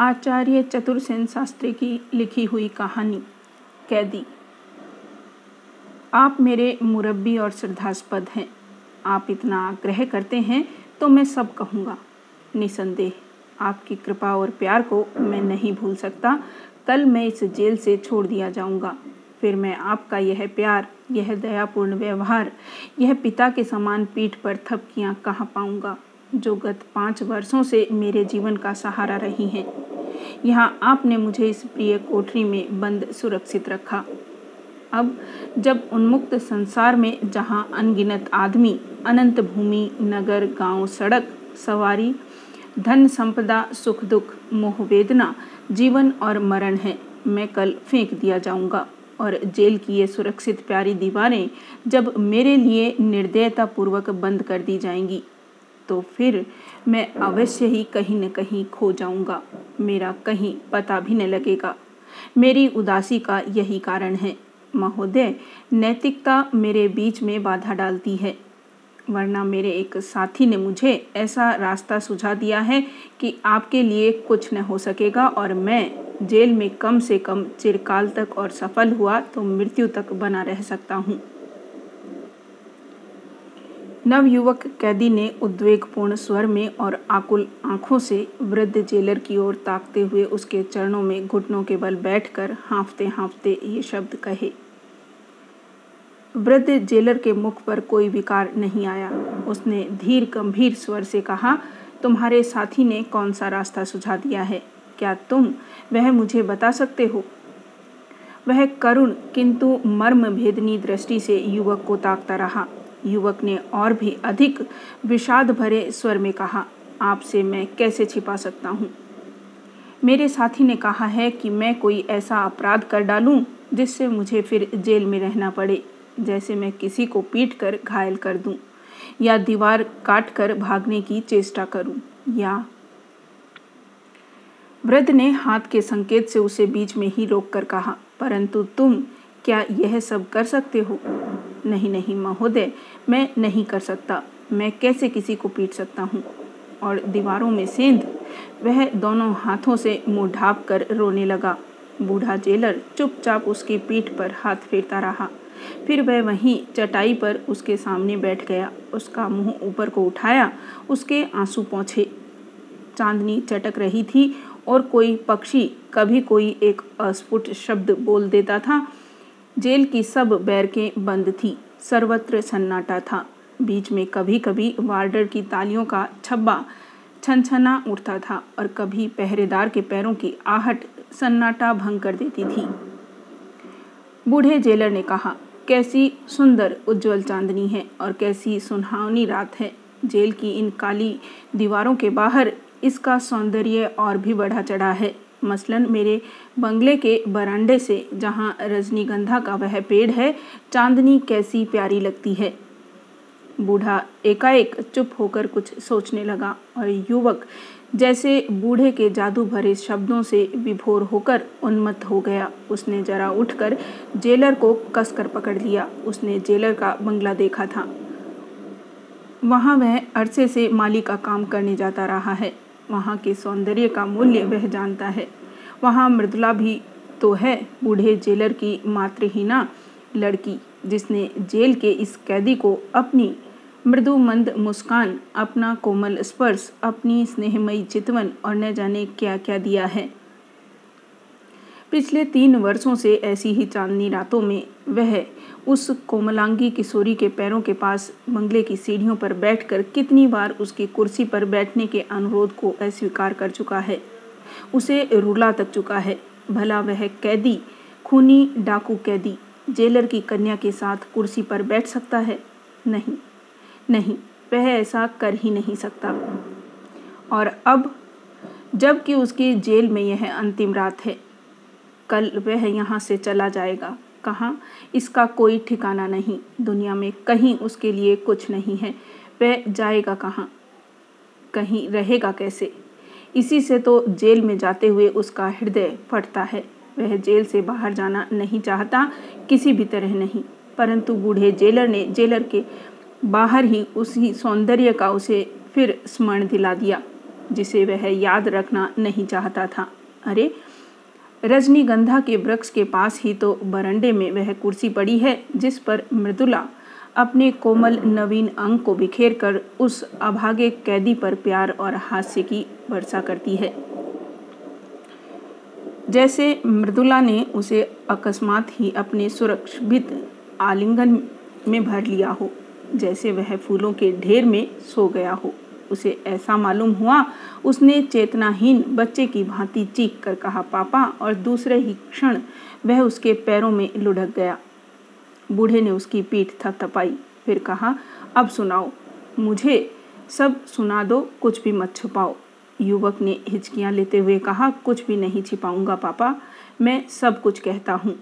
आचार्य चतुरसेन शास्त्री की लिखी हुई कहानी, कैदी। आप मेरे मुरब्बी और श्रद्धास्पद हैं। आप इतना आग्रह करते हैं तो मैं सब कहूँगा। निसंदेह, आपकी कृपा और प्यार को मैं नहीं भूल सकता। कल मैं इस जेल से छोड़ दिया जाऊँगा। फिर मैं आपका यह प्यार, यह दयापूर्ण व्यवहार, यह पिता के समान पीठ पर थपकियाँ कहाँ पाऊँगा? जो गत पाँच वर्षों से मेरे जीवन का सहारा रही हैं। यहाँ आपने मुझे इस प्रिय कोठरी में बंद सुरक्षित रखा। अब जब उन्मुक्त संसार में जहाँ अनगिनत आदमी, अनंत भूमि, नगर, गाँव, सड़क, सवारी, धन संपदा, सुख दुख, मोह वेदना, जीवन और मरण है, मैं कल फेंक दिया जाऊँगा। और जेल की ये सुरक्षित प्यारी दीवारें जब मेरे लिए निर्दयता पूर्वक बंद कर दी जाएँगी। तो फिर मैं अवश्य ही कहीं न कहीं खो जाऊँगा। मेरा कहीं पता भी न लगेगा। मेरी उदासी का यही कारण है। महोदय, नैतिकता मेरे बीच में बाधा डालती है। वरना मेरे एक साथी ने मुझे ऐसा रास्ता सुझा दिया है कि आपके लिए कुछ न हो सकेगा और मैं जेल में कम से कम चिरकाल तक और सफल हुआ तो मृत्यु तक बना रह सकता हूँ। नवयुवक कैदी ने उद्वेगपूर्ण स्वर में और आकुल आँखों से वृद्ध जेलर की ओर ताकते हुए उसके चरणों में घुटनों के बल बैठकर हाँफते हाँफते ये शब्द कहे। वृद्ध जेलर के मुख पर कोई विकार नहीं आया। उसने धीर गंभीर स्वर से कहा, तुम्हारे साथी ने कौन सा रास्ता सुझा दिया है? क्या तुम वह मुझे बता सकते हो? वह करुण, किंतु मर्म भेदनी दृष्टि से युवक को ताकता रहा। युवक ने और भी अधिक विषाद भरे स्वर में कहा, आपसे मैं कैसे छिपा सकता हूँ? मेरे साथी ने कहा है कि मैं कोई ऐसा अपराध कर डालूं जिससे मुझे फिर जेल में रहना पड़े, जैसे मैं किसी को पीट कर घायल कर दूँ, या दीवार काट कर भागने की चेष्टा करूँ, या वृद्ध ने हाथ के संकेत से उसे बीच में ही रोक कर कहा, परंतु तुम क्या यह सब कर सकते हो? नहीं नहीं महोदय, मैं नहीं कर सकता। मैं कैसे किसी को पीट सकता हूँ? और दीवारों में सेंध? वह दोनों हाथों से मुँह ढाप कर रोने लगा। बूढ़ा जेलर चुपचाप उसकी पीठ पर हाथ फेरता रहा। फिर वह वहीं चटाई पर उसके सामने बैठ गया। उसका मुँह ऊपर को उठाया। उसके आँसू पहुँचे चांदनी चटक रही थी और कोई पक्षी, कभी कोई एक अस्फुट शब्द बोल देता था। जेल की सब बैरकें बंद थी। सर्वत्र सन्नाटा था। बीच में कभी कभी वार्डर की तालियों का छब्बा छनछना उठता था और कभी पहरेदार के पैरों की आहट सन्नाटा भंग कर देती थी। बूढ़े जेलर ने कहा, कैसी सुंदर उज्जवल चांदनी है और कैसी सुनहावनी रात है। जेल की इन काली दीवारों के बाहर इसका सौंदर्य और भी बढ़ा चढ़ा है। मसलन मेरे बंगले के बरांडे से, जहाँ रजनीगंधा का वह पेड़ है, चांदनी कैसी प्यारी लगती है। बूढ़ा एकाएक चुप होकर कुछ सोचने लगा, और युवक जैसे बूढ़े के जादू भरे शब्दों से विभोर होकर उन्मत्त हो गया। उसने जरा उठकर जेलर को कसकर पकड़ लिया। उसने जेलर का बंगला देखा था। वहाँ वह अरसे से माली का काम करने जाता रहा है। वहाँ के सौंदर्य का मूल्य वह जानता है। वहाँ मृदुला भी तो है, बूढ़े जेलर की मातृहीना लड़की, जिसने जेल के इस कैदी को अपनी मृदु मंद मुस्कान, अपना कोमल स्पर्श, अपनी स्नेहमयी चितवन और न जाने क्या क्या दिया है। पिछले तीन वर्षों से ऐसी ही चांदनी रातों में वह उस कोमलांगी किशोरी के पैरों के पास बंगले की सीढ़ियों पर बैठकर कितनी बार उसकी कुर्सी पर बैठने के अनुरोध को अस्वीकार कर चुका है। उसे रुला तक चुका है। भला वह कैदी, खूनी डाकू कैदी, जेलर की कन्या के साथ कुर्सी पर बैठ सकता है? नहीं नहीं, वह ऐसा कर ही नहीं सकता। और अब, जबकि उसकी जेल में यह अंतिम रात है, कल वह यहाँ से चला जाएगा। कहाँ, इसका कोई ठिकाना नहीं। दुनिया में कहीं उसके लिए कुछ नहीं है। वह जाएगा कहाँ? कहीं रहेगा कैसे? इसी से तो जेल में जाते हुए उसका हृदय फटता है। वह जेल से बाहर जाना नहीं चाहता, किसी भी तरह नहीं। परंतु बूढ़े जेलर ने जेलर के बाहर ही उसी सौंदर्य का उसे फिर स्मरण दिला दिया, जिसे वह याद रखना नहीं चाहता था। अरे रजनीगंधा के वृक्ष के पास ही तो बरंडे में वह कुर्सी पड़ी है, जिस पर मृदुला अपने कोमल नवीन अंग को बिखेर कर उस अभागे कैदी पर प्यार और हास्य की वर्षा करती है। जैसे मृदुला ने उसे अकस्मात ही अपने सुरक्षित आलिंगन में भर लिया हो, जैसे वह फूलों के ढेर में सो गया हो। उसे ऐसा मालूम हुआ, उसने चेतनाहीन बच्चे की भांति चीख कर कहा, पापा, और दूसरे ही क्षण वह उसके पैरों में लुढ़क गया। बूढ़े ने उसकी पीठ थपथपाई, फिर कहा, अब सुनाओ, मुझे सब सुना दो, कुछ भी मत छुपाओ। युवक ने हिचकियाँ लेते हुए कहा, कुछ भी नहीं छिपाऊँगा, पापा, मैं सब कुछ कहता हूँ।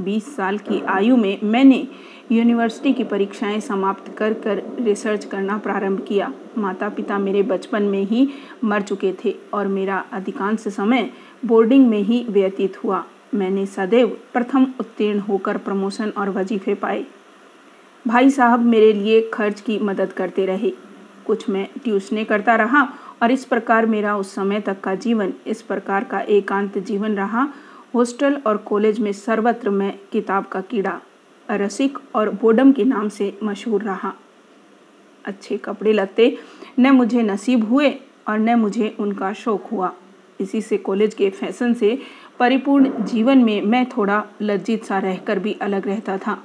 बीस साल की आयु में मैंने यूनिवर्सिटी की परीक्षाएँ समाप्त कर कर रिसर्च करना प्रारंभ किया। माता पिता मेरे बचपन में ही मर चुके थे और मेरा अधिकांश समय बोर्डिंग में ही व्यतीत हुआ। मैंने सदैव प्रथम उत्तीर्ण होकर प्रमोशन और वजीफे पाए। भाई साहब मेरे लिए खर्च की मदद करते रहे। कुछ मैं ट्यूशने करता रहा और इस प्रकार मेरा उस समय तक का जीवन, इस प्रकार का एकांत जीवन रहा। हॉस्टल और कॉलेज में सर्वत्र मैं किताब का कीड़ा रसिक और बोडम के नाम से मशहूर रहा। अच्छे कपड़े लत्ते न मुझे नसीब हुए और न मुझे उनका शौक हुआ। इसी से कॉलेज के फ़ैशन से परिपूर्ण जीवन में मैं थोड़ा लज्जित सा रहकर भी अलग रहता था।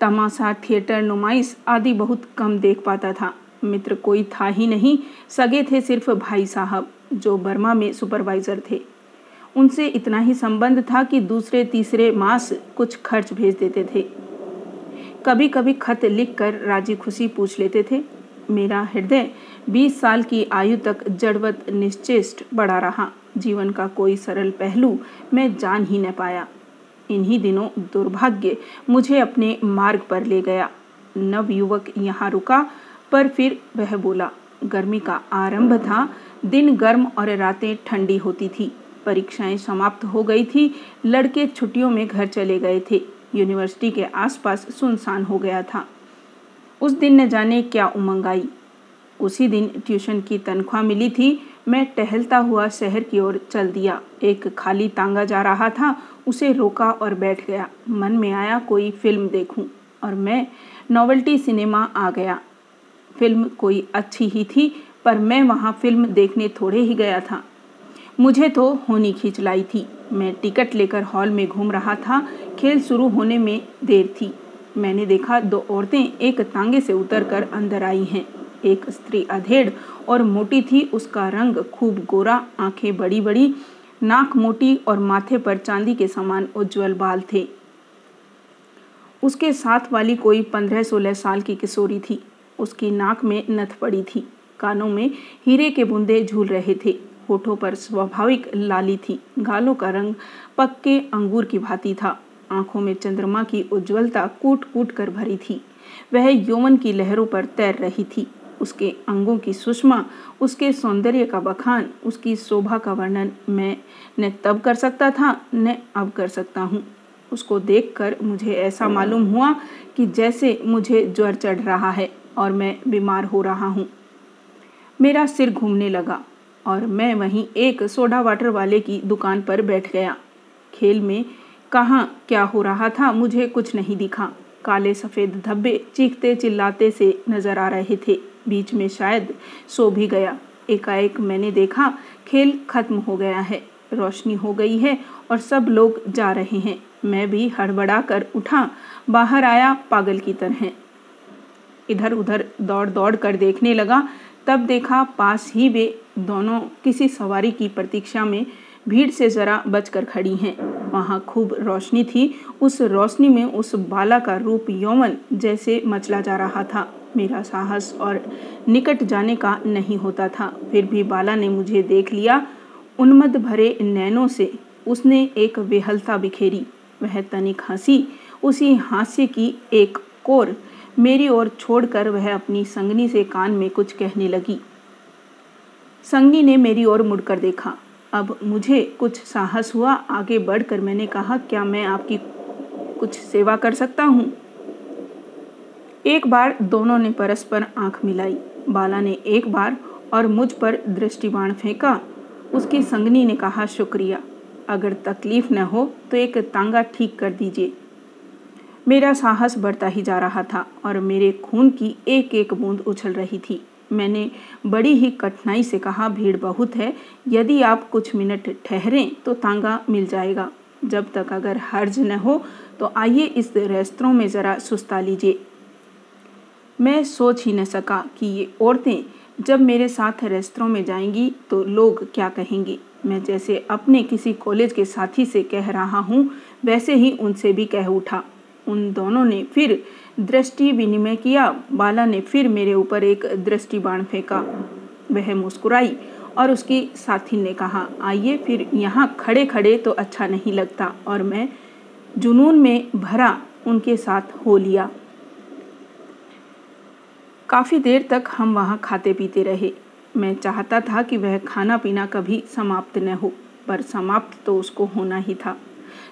तमाशा, थिएटर, नुमाइश आदि बहुत कम देख पाता था। मित्र कोई था ही नहीं, सगे थे सिर्फ़ भाई साहब, जो बर्मा में सुपरवाइजर थे। उनसे इतना ही संबंध था कि दूसरे तीसरे मास कुछ खर्च भेज देते थे। कभी कभी खत लिखकर राज़ी खुशी पूछ लेते थे। मेरा हृदय बीस साल की आयु तक जड़वत निश्चेष्ट बड़ा रहा। जीवन का कोई सरल पहलू मैं जान ही न पाया। इन्हीं दिनों दुर्भाग्य मुझे अपने मार्ग पर ले गया। नव युवक यहाँ रुका, पर फिर वह बोला, गर्मी का आरंभ था। दिन गर्म और रातें ठंडी होती थी। परीक्षाएँ समाप्त हो गई थी। लड़के छुट्टियों में घर चले गए थे। यूनिवर्सिटी के आसपास सुनसान हो गया था। उस दिन न जाने क्या उमंग आई। उसी दिन ट्यूशन की तनख्वाह मिली थी। मैं टहलता हुआ शहर की ओर चल दिया। एक खाली तांगा जा रहा था। उसे रोका और बैठ गया। मन में आया, कोई फ़िल्म देखूँ। और मैं, नॉवल्टी सिनेमा आ गया। फ़िल्म कोई अच्छी ही थी, पर मैं वहाँ फ़िल्म देखने थोड़े ही गया था। मुझे तो होनी खींच लाई थी। मैं टिकट लेकर हॉल में घूम रहा था। खेल शुरू होने में देर थी। मैंने देखा दो औरतें एक तांगे से उतरकर अंदर आई हैं। एक स्त्री अधेड़ और मोटी थी। उसका रंग खूब गोरा, आँखें बड़ी बड़ी नाक मोटी और माथे पर चांदी के समान उज्जवल बाल थे। उसके साथ वाली कोई पंद्रह सोलह साल की किशोरी थी। उसकी नाक में नथ पड़ी थी। कानों में हीरे के बूंदे झूल रहे थे। होठों पर स्वाभाविक लाली थी। गालों का रंग पक्के अंगूर की भांति था। आँखों में चंद्रमा की उज्जवलता कूट कूट कर भरी थी। वह यौवन की लहरों पर तैर रही थी। उसके अंगों की सुषमा, उसके सौंदर्य का बखान, उसकी शोभा का वर्णन मैं न तब कर सकता था, न अब कर सकता हूँ। उसको देखकर मुझे ऐसा मालूम हुआ कि जैसे मुझे ज्वर चढ़ रहा है और मैं बीमार हो रहा हूँ। मेरा सिर घूमने लगा। और मैं वहीं एक सोडा वाटर वाले की दुकान पर बैठ गया। खेल में कहाँ क्या हो रहा था मुझे कुछ नहीं दिखा। काले सफ़ेद धब्बे चीखते चिल्लाते से नज़र आ रहे थे। बीच में शायद सो भी गया। एकाएक मैंने देखा खेल खत्म हो गया है। रोशनी हो गई है और सब लोग जा रहे हैं। मैं भी हड़बड़ा कर उठा। बाहर आया पागल की तरह। इधर उधर दौड़ दौड़ कर देखने लगा तब देखा पास ही वे दोनों किसी सवारी की प्रतीक्षा में भीड़ से ज़रा बचकर खड़ी हैं। वहाँ खूब रोशनी थी। उस रोशनी में उस बाला का रूप यौवन जैसे मचला जा रहा था। मेरा साहस और निकट जाने का नहीं होता था। फिर भी बाला ने मुझे देख लिया। उन्मद भरे नैनों से उसने एक वेहलता बिखेरी। वह तनिक हँसी। उसी हास्य की एक कोर मेरी ओर छोड़कर वह अपनी संगनी से कान में कुछ कहने लगी। संगनी ने मेरी ओर मुड़कर देखा। अब मुझे कुछ साहस हुआ। आगे बढ़कर मैंने कहा, क्या मैं आपकी कुछ सेवा कर सकता हूँ? एक बार दोनों ने परस्पर आँख मिलाई। बाला ने एक बार और मुझ पर दृष्टिबाण फेंका। उसकी संगनी ने कहा, शुक्रिया। अगर तकलीफ़ न हो तो एक तांगा ठीक कर दीजिए। मेरा साहस बढ़ता ही जा रहा था और मेरे खून की एक एक बूंद उछल रही थी। मैंने बड़ी ही कठिनाई से कहा, भीड़ बहुत है, यदि आप कुछ मिनट ठहरें तो तांगा मिल जाएगा। जब तक अगर हर्ज न हो तो आइए इस रेस्तरों में ज़रा सुस्ता लीजिए मैं सोच ही न सका कि ये औरतें जब मेरे साथ रेस्तरों में जाएँगी तो लोग क्या कहेंगे। मैं जैसे अपने किसी कॉलेज के साथी से कह रहा हूँ, वैसे ही उनसे भी कह उठा। उन दोनों ने फिर दृष्टि विनिमय किया। बाला ने फिर मेरे ऊपर एक दृष्टि बाण फेंका। वह मुस्कुराई और उसकी साथी ने कहा, आइए फिर यहाँ खड़े खड़े तो अच्छा नहीं लगता। और मैं जुनून में भरा उनके साथ हो लिया। काफ़ी देर तक हम वहाँ खाते पीते रहे। मैं चाहता था कि वह खाना पीना कभी समाप्त न हो, पर समाप्त तो उसको होना ही था।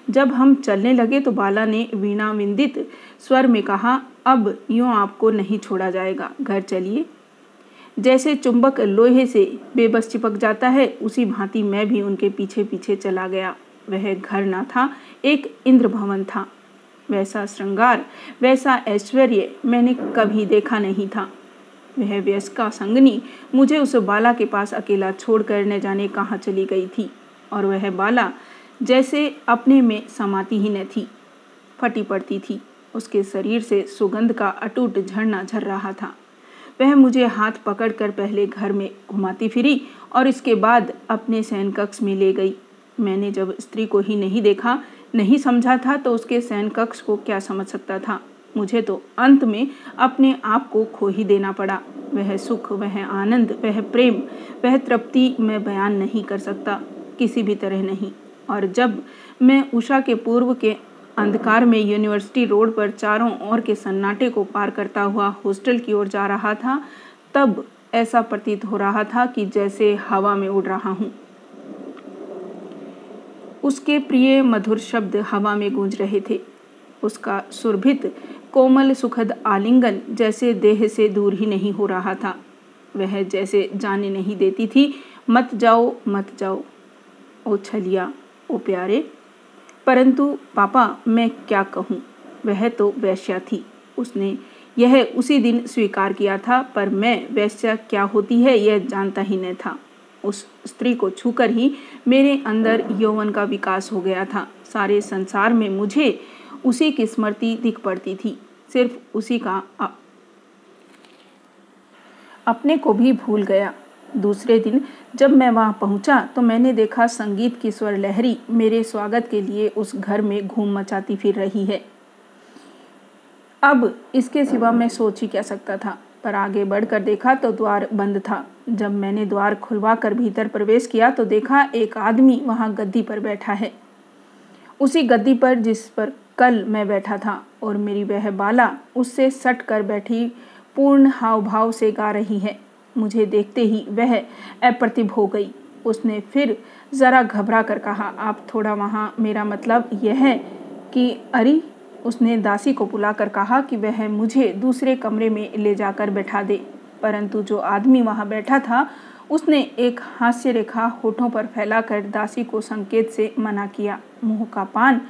जब हम चलने लगे तो बाला ने वीणा विंदित स्वर में कहा, अब यूँ आपको नहीं छोड़ा जाएगा, घर चलिए। जैसे चुंबक लोहे से बेबस चिपक जाता है, उसी भांति मैं भी उनके पीछे पीछे चला गया। वह घर ना था, एक इंद्र भवन था। वैसा श्रृंगार, वैसा ऐश्वर्य मैंने कभी देखा नहीं था। वह व्यस्का संगनी मुझे उस बाला के पास अकेला छोड़कर न जाने कहाँ चली गई थी। और वह बाला जैसे अपने में समाती ही न थी। फटी पड़ती थी। उसके शरीर से सुगंध का अटूट झरना झर रहा था। वह मुझे हाथ पकड़कर पहले घर में घुमाती फिरी और इसके बाद अपने सैन कक्ष में ले गई। मैंने जब स्त्री को ही नहीं देखा, नहीं समझा था तो उसके सैन कक्ष को क्या समझ सकता था? मुझे तो अंत में अपने आप को खो ही देना पड़ा। वह सुख, वह आनंद, वह प्रेम, वह तृप्ति मैं बयान नहीं कर सकता। किसी भी तरह नहीं। और जब मैं उषा के पूर्व के अंधकार में यूनिवर्सिटी रोड पर चारों ओर के सन्नाटे को पार करता हुआ हॉस्टल की ओर जा रहा था, तब ऐसा प्रतीत हो रहा था कि जैसे हवा में उड़ रहा हूँ। उसके प्रिय मधुर शब्द हवा में गूंज रहे थे। उसका सुरभित, कोमल, सुखद आलिंगन जैसे देह से दूर ही नहीं हो रहा था। वह जैसे जाने नहीं देती थी, मत जाओ मत जाओ, ओ छलिया। ओ प्यारे, परंतु, पापा, मैं क्या कहूँ? वह तो वैश्या थी। उसने यह उसी दिन स्वीकार किया था, पर मैं, वैश्या क्या होती है, यह जानता ही नहीं था। उस स्त्री को छूकर ही मेरे अंदर यौवन का विकास हो गया था। सारे संसार में मुझे उसी की स्मृति दिख पड़ती थी। सिर्फ़ उसी का अपने को भी भूल गया। दूसरे दिन जब मैं वहाँ पहुँचा तो मैंने देखा संगीत की स्वर लहरी मेरे स्वागत के लिए उस घर में घूम मचाती फिर रही है। अब इसके सिवा मैं सोच ही क्या सकता था, पर आगे बढ़कर देखा तो द्वार बंद था। जब मैंने द्वार खुलवा कर भीतर प्रवेश किया तो देखा एक आदमी वहाँ गद्दी पर बैठा है। उसी गद्दी पर जिस पर कल मैं बैठा था और मेरी वह बाला उससे सट कर बैठी पूर्ण हाव भाव से गा रही है। मुझे देखते ही वह अप्रतिभ हो गई। उसने फिर ज़रा घबरा कर कहा, आप थोड़ा वहाँ, मेरा मतलब यह है कि अरे! उसने दासी को बुलाकर कहा कि वह मुझे दूसरे कमरे में ले जाकर बैठा दे। परंतु जो आदमी वहाँ बैठा था, उसने एक हास्य रेखा होठों पर फैलाकर दासी को संकेत से मना किया। मुँह का पान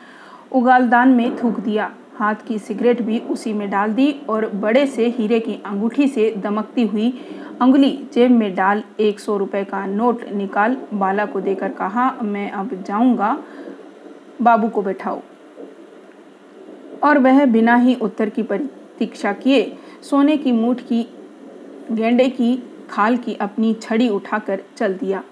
उगालदान में थूक दिया। हाथ की सिगरेट भी उसी में डाल दी और बड़े से हीरे की अंगूठी से दमकती हुई अंगुली जेब में डाल एक सौ रुपये का नोट निकाल बाला को देकर कहा, मैं अब जाऊँगा, बाबू को बैठाओ। और वह बिना ही उत्तर की प्रतीक्षा किए सोने की मूठ की, गेंडे की खाल की अपनी छड़ी उठाकर चल दिया।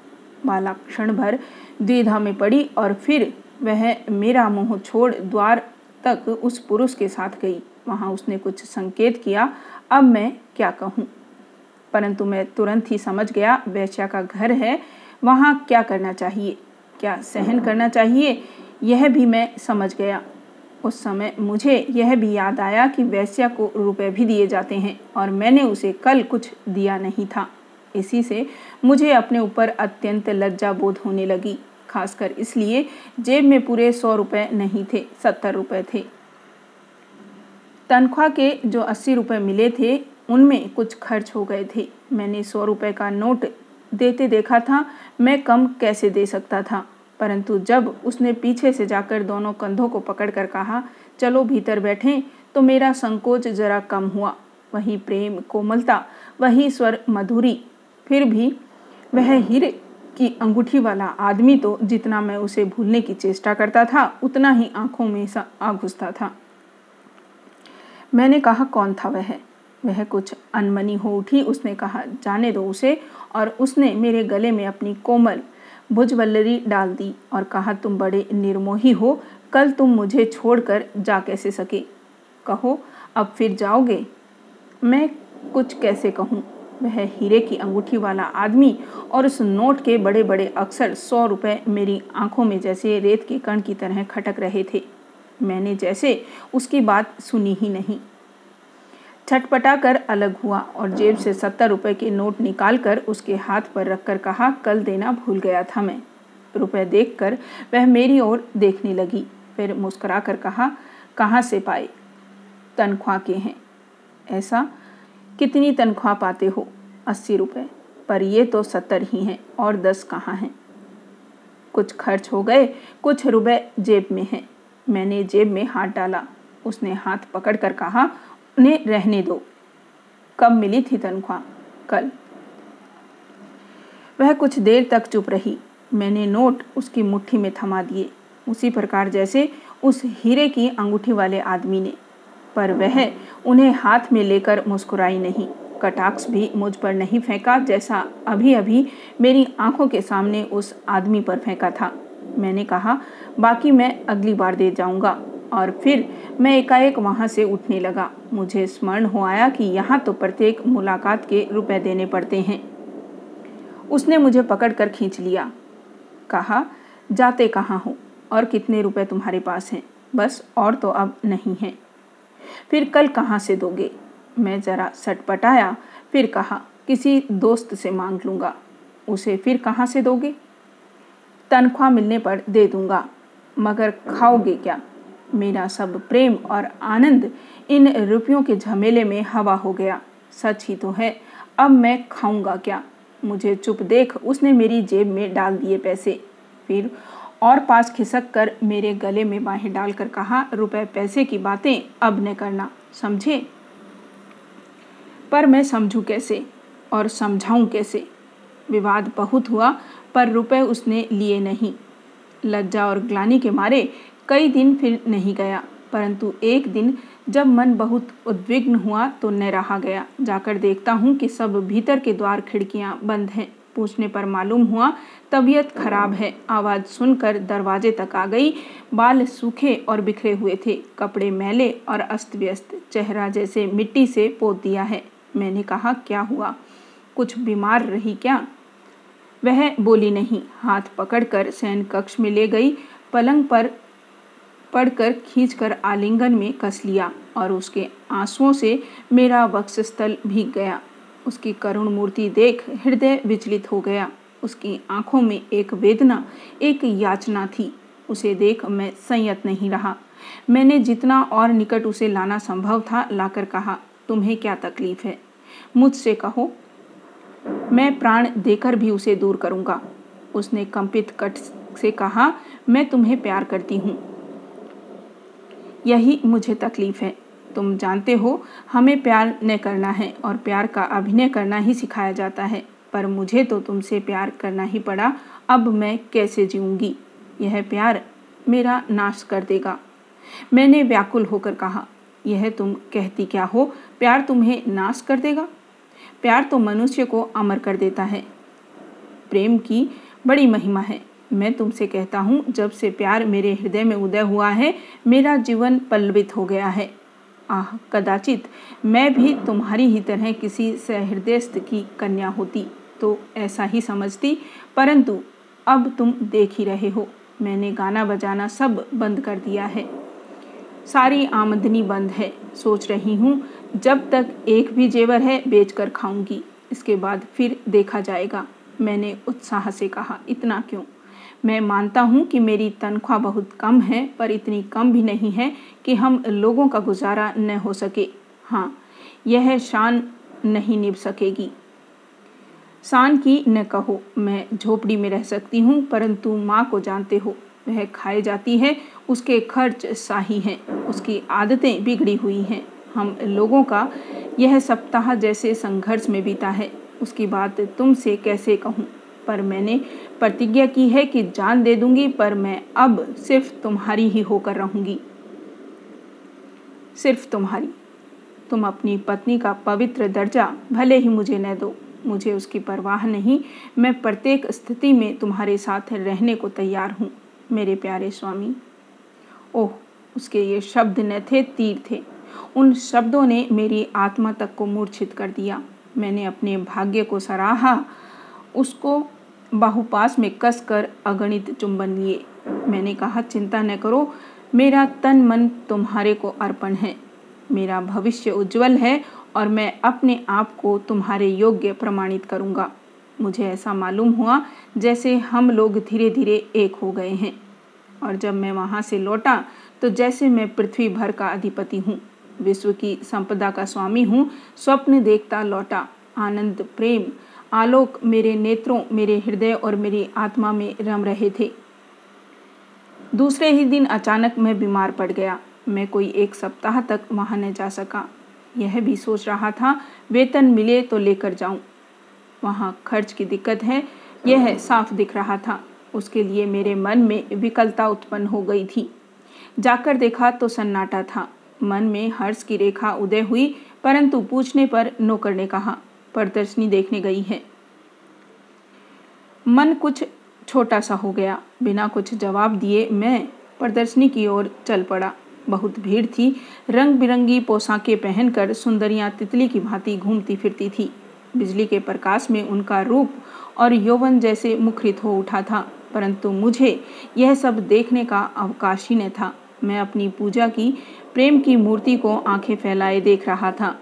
बाला क्षण भर द्विधा में पड़ी और फिर वह मेरा मुँह छोड़ द्वार तक उस पुरुष के साथ गई। वहाँ उसने कुछ संकेत किया, अब मैं क्या कहूँ? परंतु मैं तुरंत ही समझ गया, वैश्या का घर है, वहाँ क्या करना चाहिए? क्या सहन करना चाहिए? यह भी मैं समझ गया। उस समय मुझे यह भी याद आया कि वैश्या को रुपए भी दिए जाते हैं और मैंने उसे कल कुछ दिया नहीं था। इसी से मुझे अपने ऊपर अत्यंत लज्जा बोध होने लगी। खासकर इसलिए जेब में पूरे सौ रुपये नहीं थे, सत्तर रुपये थे। तनख्वाह के जो अस्सी रुपये मिले थे, उनमें कुछ खर्च हो गए थे। मैंने सौ रुपए का नोट देते देखा था, मैं कम कैसे दे सकता था? परंतु जब उसने पीछे से जाकर दोनों कंधों को पकड़कर कहा, चलो भीतर बैठें तो मेरा संकोच जरा कम हुआ। वही प्रेम, कोमलता, वही स्वर मधुरी, फिर भी वह हीरे की अंगूठी वाला आदमी तो जितना मैं उसे भूलने की चेष्टा करता था, उतना ही आँखों में आ घुसता था। मैंने कहा, कौन था वह? वह कुछ अनमनी हो उठी, उसने कहा, जाने दो उसे। और उसने मेरे गले में अपनी कोमल भुजवल्लरी डाल दी और कहा, तुम बड़े निर्मोही हो, कल तुम मुझे छोड़कर जा कैसे सके? कहो, अब फिर जाओगे? मैं कुछ कैसे कहूँ? वह हीरे की अंगूठी वाला आदमी और उस नोट के बड़े बड़े अक्षर सौ रुपए मेरी आँखों में जैसे रेत के कण की तरह खटक रहे थे। मैंने जैसे उसकी बात सुनी ही नहीं। छटपटा कर अलग हुआ और जेब से सत्तर रुपए के नोट निकालकर उसके हाथ पर रखकर कहा, कल देना भूल गया था मैं। रुपए देखकर वह मेरी ओर देखने लगी। फिर मुस्कुरा कर कहा, कहाँ से पाए? तनख्वाह के हैं। ऐसा? कितनी तनख्वाह पाते हो? अस्सी रुपये पर ये तो सत्तर ही हैं और दस कहाँ हैं? कुछ खर्च हो गए, कुछ रुपए जेब में हैं। मैंने जेब में हाथ डाला। उसने हाथ पकड़कर कहा, उन्हें रहने दो। कब मिली थी तनख्वाह? कल। वह कुछ देर तक चुप रही। मैंने नोट उसकी मुट्ठी में थमा दिए। उसी प्रकार जैसे उस हीरे की अंगूठी वाले आदमी ने पर वह उन्हें हाथ में लेकर मुस्कुराई नहीं। कटाक्ष भी मुझ पर नहीं फेंका जैसा अभी अभी मेरी आँखों के सामने उस आदमी पर फेंका था। मैंने कहा, बाकी मैं अगली बार दे जाऊँगा। और फिर मैं एकाएक वहाँ से उठने लगा। मुझे स्मरण हो आया कि यहाँ तो प्रत्येक मुलाकात के रुपए देने पड़ते हैं। उसने मुझे पकड़कर खींच लिया। कहा, जाते कहाँ हो? और कितने रुपए तुम्हारे पास हैं? बस और तो अब नहीं हैं। फिर कल कहाँ से दोगे? मैं ज़रा सटपटाया, फिर कहा, किसी दोस्त से मांग लूँगा। उसे फिर कहाँ से दोगे? तनख्वाह मिलने पर दे दूँगा। मगर खाओगे क्या? मेरा सब प्रेम और आनंद इन रुपयों के झमेले में हवा हो गया। सच ही तो है। अब मैं खाऊँगा क्या? मुझे चुप देख उसने मेरी जेब में डाल दिए पैसे। फिर और पास खिसक कर मेरे गले में बाहें डालकर कहा, रुपए, पैसे की बातें अब न करना, समझे? पर मैं समझूं कैसे और समझाऊं कैसे? विवाद बहुत हुआ, पर रुपए उसने लिए नहीं। लज्जा और ग्लानी के मारे कई दिन फिर नहीं गया, परंतु एक दिन जब मन बहुत उद्विग्न हुआ तो न रहा गया। जाकर देखता हूँ कि सब भीतर के द्वार खिड़कियाँ बंद हैं। पूछने पर मालूम हुआ, तबीयत खराब है। आवाज़ सुनकर दरवाजे तक आ गई। बाल सूखे और बिखरे हुए थे। कपड़े मैले और अस्त व्यस्त चेहरा जैसे मिट्टी से पोत दिया है। मैंने कहा, क्या हुआ? कुछ बीमार रही क्या? वह बोली, नहीं। हाथ पकड़कर सैन कक्ष में ले गई। पलंग पर पढ़कर खींचकर आलिंगन में कस लिया और उसके आंसुओं से मेरा वक्षस्थल भीग गया। उसकी करुण मूर्ति देख हृदय विचलित हो गया। उसकी आँखों में एक वेदना, एक याचना थी। उसे देख मैं संयत नहीं रहा। मैंने जितना और निकट उसे लाना संभव था, लाकर कहा, तुम्हें क्या तकलीफ़ है? मुझसे कहो। मैं प्राण देकर भी उसे दूर करूँगा। उसने कंपित कट से कहा, मैं तुम्हें प्यार करती हूँ। यही मुझे तकलीफ़ है। तुम जानते हो, हमें प्यार न करना है और प्यार का अभिनय करना ही सिखाया जाता है। पर मुझे तो तुमसे प्यार करना ही पड़ा, अब मैं कैसे जीऊँगी? यह प्यार मेरा नाश कर देगा। मैंने व्याकुल होकर कहा, यह तुम कहती क्या हो? प्यार तुम्हें नाश कर देगा? प्यार तो मनुष्य को अमर कर देता है। प्रेम की बड़ी महिमा है। मैं तुमसे कहता हूँ, जब से प्यार मेरे हृदय में उदय हुआ है, मेरा जीवन पल्लवित हो गया है। आह, कदाचित मैं भी तुम्हारी ही तरह किसी सहृदयस्थ की कन्या होती तो ऐसा ही समझती। परंतु अब तुम देख ही रहे हो, मैंने गाना बजाना सब बंद कर दिया है। सारी आमदनी बंद है, सोच रही हूँ, जब तक एक भी जेवर है बेच कर खाऊँगी। इसके बाद फिर देखा जाएगा, मैंने उत्साह से कहा, इतना क्यों? मैं मानता हूँ कि मेरी तनख्वाह बहुत कम है, पर इतनी कम भी नहीं है कि हम लोगों का गुजारा न हो सके। हाँ यह शान नहीं निभ सकेगी। शान की न कहो, मैं झोपड़ी में रह सकती हूँ, परंतु माँ को जानते हो, वह खाए जाती है, उसके खर्च शाही हैं, उसकी आदतें बिगड़ी हुई हैं। हम लोगों का यह सप्ताह जैसे संघर्ष में बीता है, उसकी बात तुमसे कैसे कहूँ? पर मैंने प्रतिज्ञा की है कि जान दे दूँगी, पर मैं अब सिर्फ़ तुम्हारी ही होकर रहूँगी। सिर्फ़ तुम्हारी। तुम अपनी पत्नी का पवित्र दर्जा भले ही मुझे न दो, मुझे उसकी परवाह नहीं। मैं प्रत्येक स्थिति में तुम्हारे साथ रहने को तैयार हूँ, मेरे प्यारे स्वामी। ओह, उसके ये शब्द न थे, तीर थे। उन शब्दों ने मेरी आत्मा तक को मूर्छित कर दिया। मैंने अपने भाग्य को सराहा, उसको बाहुपास में कस कर अगणित चुंबन लिए। मैंने कहा, चिंता न करो, मेरा तन मन तुम्हारे को अर्पण है। मेरा भविष्य उज्जवल है और मैं अपने आप को तुम्हारे योग्य प्रमाणित करूँगा। मुझे ऐसा मालूम हुआ जैसे हम लोग धीरे धीरे एक हो गए हैं। और जब मैं वहाँ से लौटा तो जैसे मैं पृथ्वी भर का अधिपति हूँ। विश्व की संपदा का स्वामी हूँ, स्वप्न देखता लौटा। आनंद, प्रेम आलोक मेरे नेत्रों, मेरे हृदय और मेरी आत्मा में रम रहे थे। दूसरे ही दिन अचानक मैं बीमार पड़ गया। मैं कोई एक सप्ताह तक वहाँ न जा सका। यह भी सोच रहा था, वेतन मिले तो लेकर जाऊँ। वहाँ खर्च की दिक्कत है, यह साफ़ दिख रहा था। उसके लिए मेरे मन में विकलता उत्पन्न हो गई थी। जाकर देखा तो सन्नाटा था। मन में हर्ष की रेखा उदय हुई, परंतु पूछने पर नौकर ने कहा प्रदर्शनी देखने गई है। मन कुछ छोटा सा हो गया। बिना कुछ जवाब दिए मैं प्रदर्शनी की ओर चल पड़ा। बहुत भीड़ थी। रंग बिरंगी पोशाकें पहनकर सुंदरियाँ तितली की भांति घूमती फिरती थी। बिजली के प्रकाश में उनका रूप और यौवन जैसे मुखरित हो उठा था, परंतु मुझे यह सब देखने का अवकाश ही न था। मैं अपनी पूजा की, प्रेम की मूर्ति को आँखें फैलाए देख रहा था।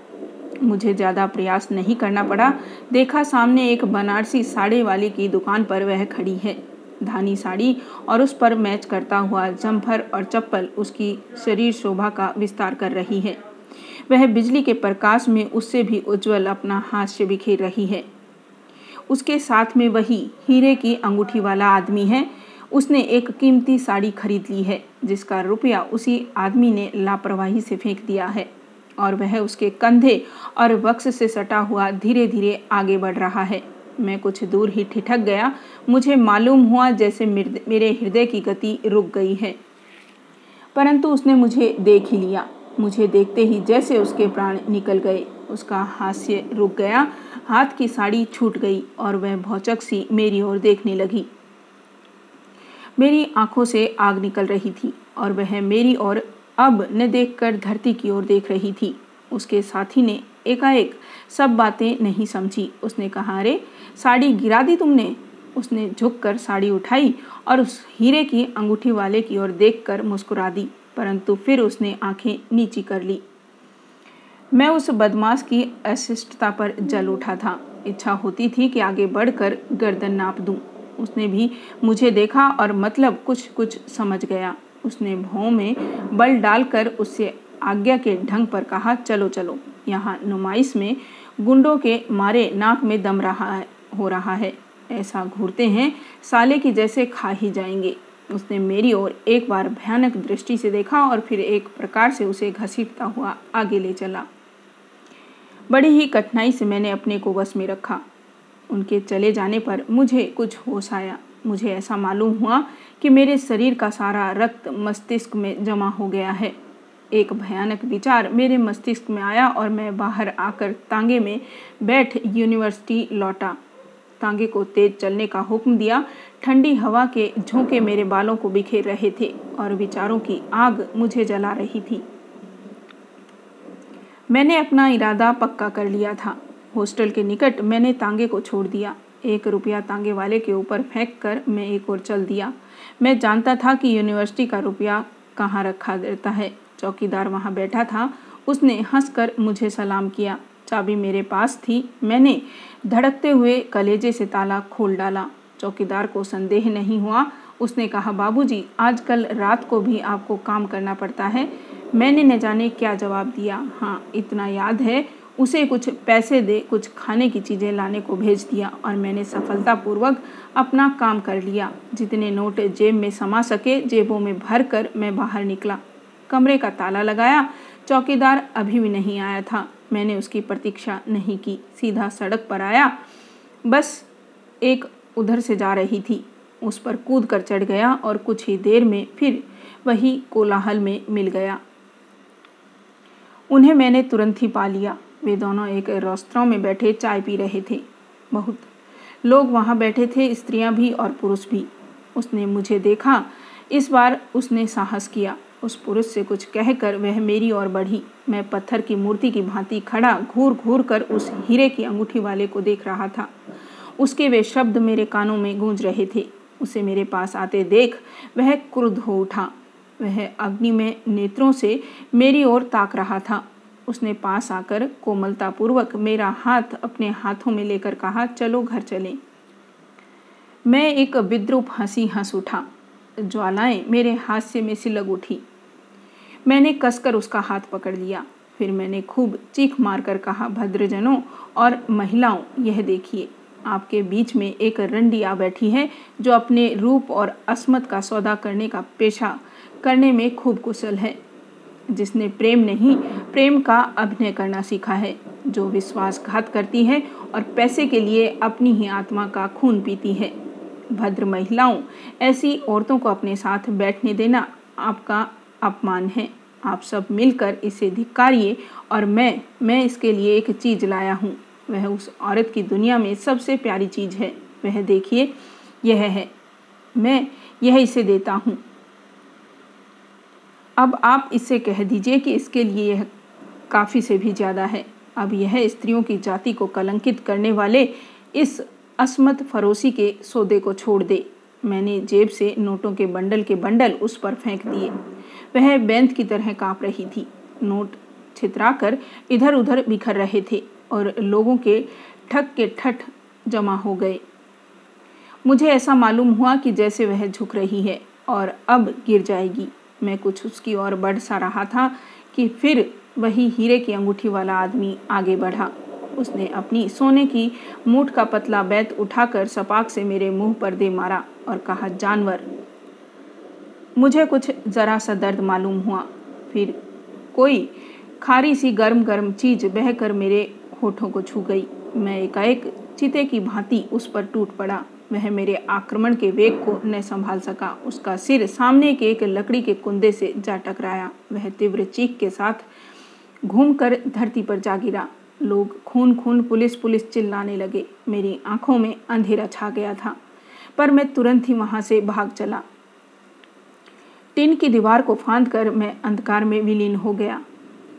मुझे ज़्यादा प्रयास नहीं करना पड़ा। देखा सामने एक बनारसी साड़ी वाली की दुकान पर वह खड़ी है। धानी साड़ी और उस पर मैच करता हुआ जम्फर और चप्पल उसकी शरीर शोभा का विस्तार कर रही है। वह बिजली के प्रकाश में उससे भी उज्जवल अपना हास्य बिखेर रही है। उसके साथ में वही हीरे की अंगूठी वाला आदमी है। उसने एक कीमती साड़ी खरीद ली है, जिसका रुपया उसी आदमी ने लापरवाही से फेंक दिया है। और वह उसके कंधे और वक्स से सटा हुआ धीरे धीरे आगे बढ़ रहा है। मैं कुछ दूर ही ठिठक गया। मुझे मालूम हुआ जैसे मेरे हृदय की गति रुक गई है। परंतु उसने मुझे देख ही लिया। मुझे देखते ही जैसे उसके प्राण निकल गए, उसका हास्य रुक गया। हाथ की साड़ी छूट गई और वह भौचक सी मेरी ओर देखने लगी। मेरी आँखों से आग निकल रही थी और वह मेरी ओर अब न देखकर धरती की ओर देख रही थी। उसके साथी ने एकाएक सब बातें नहीं समझी। उसने कहा, अरे, साड़ी गिरा दी तुमने? उसने झुककर साड़ी उठाई और उस हीरे की अंगूठी वाले की ओर देखकर मुस्कुरा दी, परंतु फिर उसने आँखें नीची कर ली। मैं उस बदमाश की अशिष्टता पर जल उठा था। इच्छा होती थी कि आगे बढ़कर गर्दन नाप दूँ। उसने भी मुझे देखा और मतलब कुछ कुछ समझ गया। उसने भौं में बल डालकर उससे आज्ञा के ढंग पर कहा, चलो चलो। यहाँ नुमाइश में गुंडों के मारे नाक में दम रहा है, हो रहा है। ऐसा घूरते हैं, साले की जैसे खा ही जाएँगे। उसने मेरी ओर एक बार भयानक दृष्टि से देखा और फिर एक प्रकार से उसे घसीटता हुआ आगे ले चला। बड़ी ही कठिनाई से मैंने अपने को वश में रखा। उनके चले जाने पर मुझे कुछ होश आया। मुझे ऐसा मालूम हुआ कि मेरे शरीर का सारा रक्त मस्तिष्क में जमा हो गया है। एक भयानक विचार मेरे मस्तिष्क में आया और मैं बाहर आकर तांगे में बैठ यूनिवर्सिटी लौटा। तांगे को तेज चलने का हुक्म दिया। ठंडी हवा के झोंके मेरे बालों को बिखेर रहे थे और विचारों की आग मुझे जला रही थी। मैंने अपना इरादा पक्का कर लिया था। हॉस्टल के निकट मैंने तांगे को छोड़ दिया। एक रुपया तांगे वाले के ऊपर फेंक कर मैं एक और चल दिया। मैं जानता था कि यूनिवर्सिटी का रुपया कहाँ रखा रहता है। चौकीदार वहाँ बैठा था। उसने हंसकर मुझे सलाम किया। चाबी मेरे पास थी। मैंने धड़कते हुए कलेजे से ताला खोल डाला। चौकीदार को संदेह नहीं हुआ। उसने कहा, बाबूजी, आजकल रात को भी आपको काम करना पड़ता है। मैंने न जाने क्या जवाब दिया। हाँ इतना याद है। उसे कुछ पैसे दे, कुछ खाने की चीज़ें लाने को भेज दिया और मैंने सफलतापूर्वक अपना काम कर लिया। जितने नोट जेब में समा सके, जेबों में भर कर मैं बाहर निकला। कमरे का ताला लगाया, चौकीदार अभी भी नहीं आया था। मैंने उसकी प्रतीक्षा नहीं की, सीधा सड़क पर आया। बस एक उधर से जा रही थी। उस पर कूद कर चढ़ गया और कुछ ही देर में फिर वही कोलाहल में मिल गया। उन्हें मैंने तुरंत ही पा लिया। वे दोनों एक रेस्तरां में बैठे चाय पी रहे थे। बहुत। लोग वहाँ बैठे थे, स्त्रियाँ भी और पुरुष भी। उसने मुझे देखा। इस बार उसने साहस किया। उस पुरुष से कुछ कहकर वह मेरी ओर बढ़ी। मैं पत्थर की मूर्ति की भांति खड़ा घूर घूर कर उस हीरे की अंगूठी वाले को देख रहा था। उसके वे शब्द मेरे कानों में गूंज रहे थे। उसे मेरे पास आते देख वह क्रुद्ध हो उठा। वह अग्नि में नेत्रों से मेरी ओर ताक रहा था। उसने पास आकर कोमलतापूर्वक मेरा हाथ अपने हाथों में लेकर कहा, चलो घर चलें। मैं एक विद्रूप हँसी हंस उठा। ज्वालाएँ मेरे हास्य में सिलग उठी। मैंने कसकर उसका हाथ पकड़ लिया। फिर मैंने खूब चीख मारकर कहा, भद्रजनों और महिलाओं, यह देखिए, आपके बीच में एक रंडी आ बैठी है, जो अपने रूप और असमत का सौदा करने का पेशा करने में खूब कुशल है। जिसने प्रेम नहीं, प्रेम का अभिनय करना सीखा है, जो विश्वासघात करती है और पैसे के लिए अपनी ही आत्मा का खून पीती है। भद्र महिलाओं, ऐसी औरतों को अपने साथ बैठने देना आपका अपमान है। आप सब मिलकर इसे धिक्कारिए और मैं मैं इसके लिए एक चीज़ लाया हूँ। वह उस औरत की दुनिया में सबसे प्यारी चीज़ है। वह देखिए, यह है। मैं यह इसे देता हूँ। अब आप इससे कह दीजिए कि इसके लिए यह काफ़ी से भी ज़्यादा है। अब यह स्त्रियों की जाति को कलंकित करने वाले इस असमत फरोसी के सौदे को छोड़ दे। मैंने जेब से नोटों के बंडल के बंडल उस पर फेंक दिए। वह बेंत की तरह काँप रही थी। नोट छितराकर इधर उधर बिखर रहे थे और लोगों के ठक के ठठ जमा हो गए। मुझे ऐसा मालूम हुआ कि जैसे वह झुक रही है और अब गिर जाएगी। मैं कुछ उसकी ओर बढ़ सा रहा था कि फिर वही हीरे की अंगूठी वाला आदमी आगे बढ़ा। उसने अपनी सोने की मूठ का पतला बैत उठाकर सपाक से मेरे मुँह पर दे मारा और कहा, जानवर, मुझे कुछ ज़रा सा दर्द मालूम हुआ। फिर कोई खारी सी गर्म गर्म चीज़ बहकर मेरे होठों को छू गई। मैं एकाएक चिते की भांति उस पर टूट पड़ा। वह मेरे आक्रमण के वेग को न संभाल सका। उसका सिर सामने के एक लकड़ी के कुंदे से जा टकराया। वह तीव्र चीख के साथ घूमकर धरती पर जा गिरा। लोग खून खून पुलिस पुलिस चिल्लाने लगे। मेरी आँखों में अंधेरा छा गया था, पर मैं तुरंत ही वहाँ से भाग चला। टिन की दीवार को फांद कर मैं अंधकार में विलीन हो गया।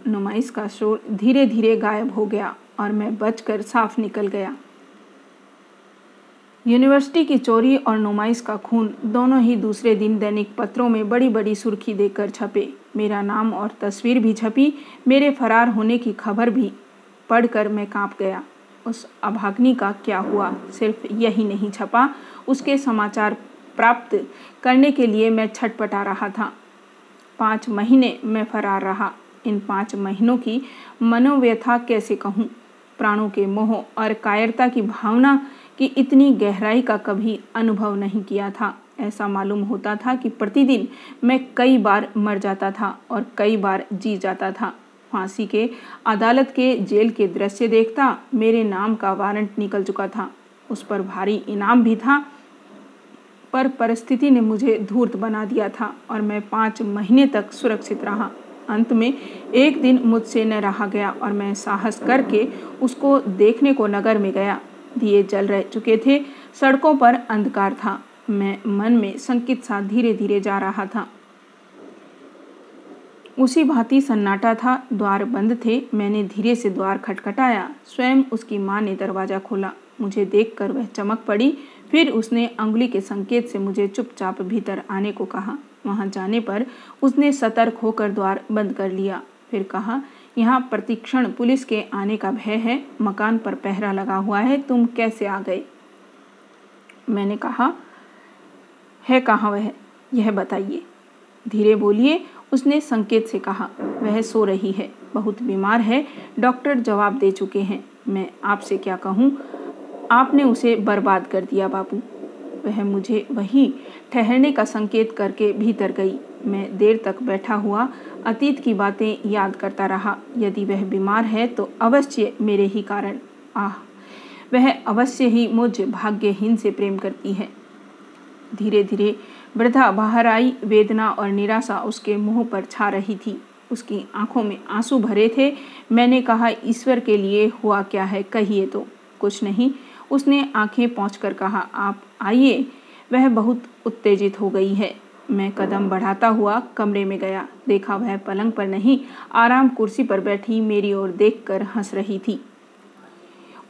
नुमाइश का शोर धीरे धीरे गायब हो गया और मैं बचकर साफ़ निकल गया। यूनिवर्सिटी की चोरी और नुमाइश का खून दोनों ही दूसरे दिन दैनिक पत्रों में बड़ी बड़ी सुर्खी देकर छपे। मेरा नाम और तस्वीर भी छपी, मेरे फरार होने की खबर भी। पढ़कर मैं काँप गया। उस अभाग्नि का क्या हुआ? सिर्फ़ यही नहीं छपा, उसके समाचार प्राप्त करने के लिए मैं छटपटा रहा था। पाँच महीने मैं फरार रहा। इन पाँच महीनों की मनोव्यथा कैसे कहूँ? प्राणों के मोह और कायरता की भावना की इतनी गहराई का कभी अनुभव नहीं किया था। ऐसा मालूम होता था कि प्रतिदिन मैं कई बार मर जाता था और कई बार जी जाता था। फांसी के, अदालत के जेल के दृश्य देखता मेरे नाम का वारंट निकल चुका था। उस पर भारी इनाम भी था, पर परिस्थिति ने मुझे धूर्त बना दिया था और मैं पाँच महीने तक सुरक्षित रहा। अंत में एक दिन मुझसे न रहा गया और मैं साहस करके उसको देखने को नगर में गया। दिए जल रह चुके थे। सड़कों पर अंधकार था। मैं मन में संकित सा धीरे धीरे जा रहा था। उसी भांति सन्नाटा था। द्वार बंद थे। मैंने धीरे से द्वार खटखटाया। स्वयं उसकी माँ ने दरवाज़ा खोला। मुझे देखकर वह चमक पड़ी। फिर उसने अंगुली के संकेत से मुझे चुपचाप भीतर आने को कहा। वहाँ जाने पर उसने सतर्क होकर द्वार बंद कर लिया। फिर कहा यहाँ प्रतिक्षण पुलिस के आने का भय है। मकान पर पहरा लगा हुआ है। तुम कैसे आ गए? मैंने कहा, है कहाँ वह? यह बताइए। धीरे बोलिए, उसने संकेत से कहा, वह सो रही है। बहुत बीमार है। डॉक्टर जवाब दे चुके हैं। मैं आपसे क्या कहूँ? आपने उसे बर्बाद कर दिया बाबू वह मुझे वही ठहरने का संकेत करके भीतर गई। मैं देर तक बैठा हुआ अतीत की बातें याद करता रहा। यदि वह बीमार है तो अवश्य मेरे ही कारण। आह, वह अवश्य ही मुझ भाग्यहीन से प्रेम करती है। धीरे धीरे वृद्धा बाहर आई, वेदना और निराशा उसके मुँह पर छा रही थी। उसकी आँखों में आँसू भरे थे। मैंने कहा, ईश्वर के लिए हुआ क्या है? कहिए तो। कुछ नहीं, उसने आँखें पहुँच कहा, आप आइए। वह बहुत उत्तेजित हो गई है। मैं कदम बढ़ाता हुआ कमरे में गया। देखा वह पलंग पर नहीं, आराम कुर्सी पर बैठी मेरी ओर देखकर हंस रही थी।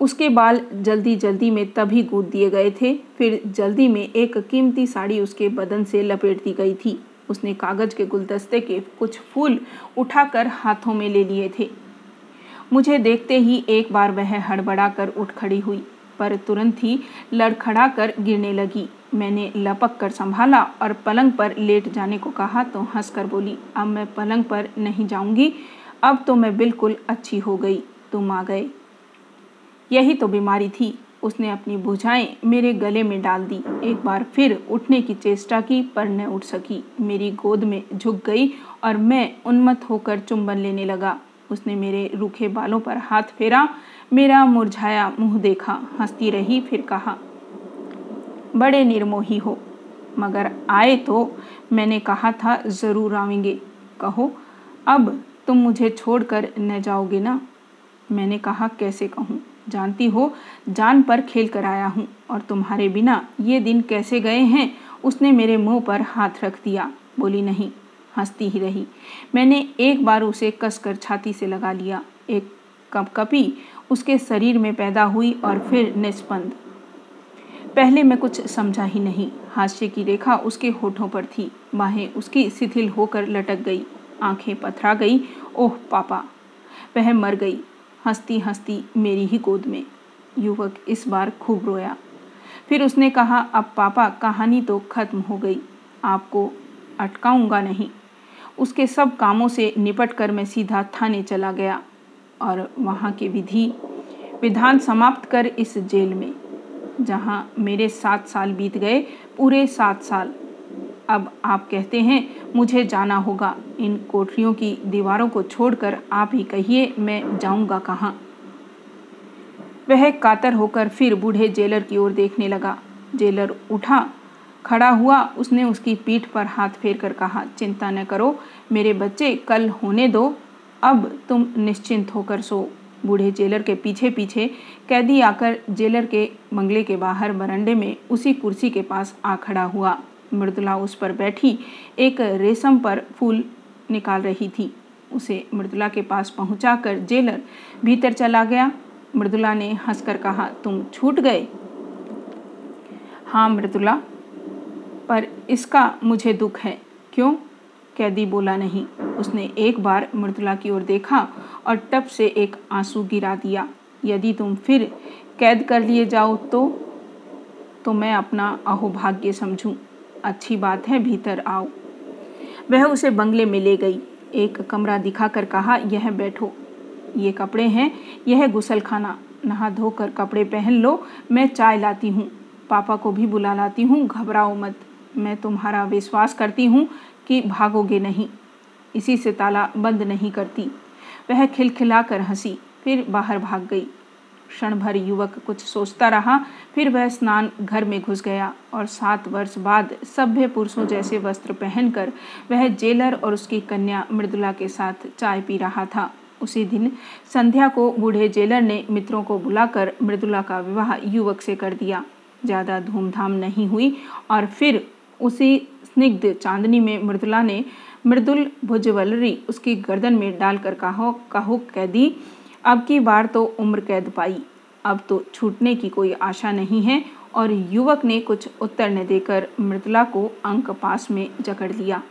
उसके बाल जल्दी जल्दी में तभी गूद दिए गए थे, फिर जल्दी में एक कीमती साड़ी उसके बदन से लपेट दी गई थी। उसने कागज़ के गुलदस्ते के कुछ फूल उठाकर हाथों में ले लिए थे। मुझे देखते ही एक बार वह हड़बड़ाकर उठ खड़ी हुई। पर तुरंत ही लड़खड़ा कर गिरने लगी। मैंने लपक कर संभाला और पलंग पर लेट जाने को कहा तो हंसकर बोली, अब मैं पलंग पर नहीं जाऊँगी, अब तो मैं बिल्कुल अच्छी हो गई, तुम आ गए। यही तो बीमारी थी। उसने अपनी बुझाएँ मेरे गले में डाल दी। एक बार फिर उठने की चेष्टा की, पर न उठ सकी। मेरी गोद में झुक गई और मैं उन्मत्त होकर चुंबन लेने लगा। उसने मेरे रूखे बालों पर हाथ फेरा, मेरा मुरझाया मुँह देखा, हंसती रही, फिर कहा, बड़े निर्मोही हो, मगर आए तो मैंने कहा था, ज़रूर आवेंगे। कहो, अब तुम मुझे छोड़कर न जाओगे ना? मैंने कहा, कैसे कहूँ? जानती हो, जान पर खेल कर आया हूँ, और तुम्हारे बिना ये दिन कैसे गए हैं? उसने मेरे मुँह पर हाथ रख दिया, बोली, नहीं हंसती ही रही। मैंने एक बार उसे कसकर छाती से लगा लिया। एक कपकपी उसके शरीर में पैदा हुई और फिर निष्पंद पहले मैं कुछ समझा ही नहीं। हास्य की रेखा उसके होठों पर थी। बाहें उसकी शिथिल होकर लटक गई। आँखें पथरा गई। ओह, पापा। वह मर गई। हंसती हंसती मेरी ही गोद में। युवक इस बार खूब रोया। फिर उसने कहा, अब पापा, कहानी तो खत्म हो गई। आपको अटकाऊँगा नहीं। उसके सब कामों से निपट कर मैं सीधा थाने चला गया और वहाँ के विधि विधान समाप्त कर इस जेल में, जहाँ मेरे सात साल बीत गए, पूरे सात साल। अब आप कहते हैं, मुझे जाना होगा। इन कोठरियों की दीवारों को छोड़कर आप ही कहिए, मैं जाऊँगा कहाँ। वह कातर होकर फिर बूढ़े जेलर की ओर देखने लगा। जेलर उठा खड़ा हुआ। उसने उसकी पीठ पर हाथ फेर कर कहा, चिंता न करो, मेरे बच्चे कल होने दो। अब तुम निश्चिंत होकर सो। बूढ़े जेलर के पीछे पीछे कैदी आकर जेलर के बंगले के बाहर बरंडे में उसी कुर्सी के पास आ खड़ा हुआ। मृदुला उस पर बैठी, एक रेशम पर फूल निकाल रही थी। उसे मृदुला के पहुँचा पहुंचाकर जेलर भीतर चला गया। मृदुला ने हंसकर कहा, तुम छूट गए? हाँ मृदुला पर इसका मुझे दुख है। क्यों? कैदी बोला नहीं। उसने एक बार मृदुला की ओर देखा और टप से एक आँसू गिरा दिया। यदि तुम फिर कैद कर लिए जाओ तो तो मैं अपना अहोभाग्य समझूं। अच्छी बात है, भीतर आओ। वह उसे बंगले में ले गई। एक कमरा दिखाकर कहा, यह बैठो। ये कपड़े हैं, यह गुसल खाना नहा धोकर कपड़े पहन लो, मैं चाय लाती हूँ। पापा को भी बुला लाती हूँ, घबराओ मत। मैं तुम्हारा विश्वास करती हूँ कि भागोगे नहीं। इसी से ताला बंद नहीं करती। वह खिलखिला कर हँसी, फिर बाहर भाग गई। क्षण भर युवक कुछ सोचता रहा, फिर वह स्नान घर में घुस गया और सात वर्ष बाद सभ्य पुरुषों जैसे वस्त्र पहनकर वह जेलर और उसकी कन्या मृदुला के साथ चाय पी रहा था। उसी दिन संध्या को बूढ़े जेलर ने मित्रों को बुलाकर मृदुला का विवाह युवक से कर दिया। ज़्यादा धूमधाम नहीं हुई और फिर उसी स्निग्ध चांदनी में मृदुला ने मृदुल भुजवलरी उसकी गर्दन में डालकर कहो कहो कैदी, अब की बार तो उम्र कैद पाई। अब तो छूटने की कोई आशा नहीं है और युवक ने कुछ उत्तर न देकर मृदुला को अंक पास में जकड़ लिया।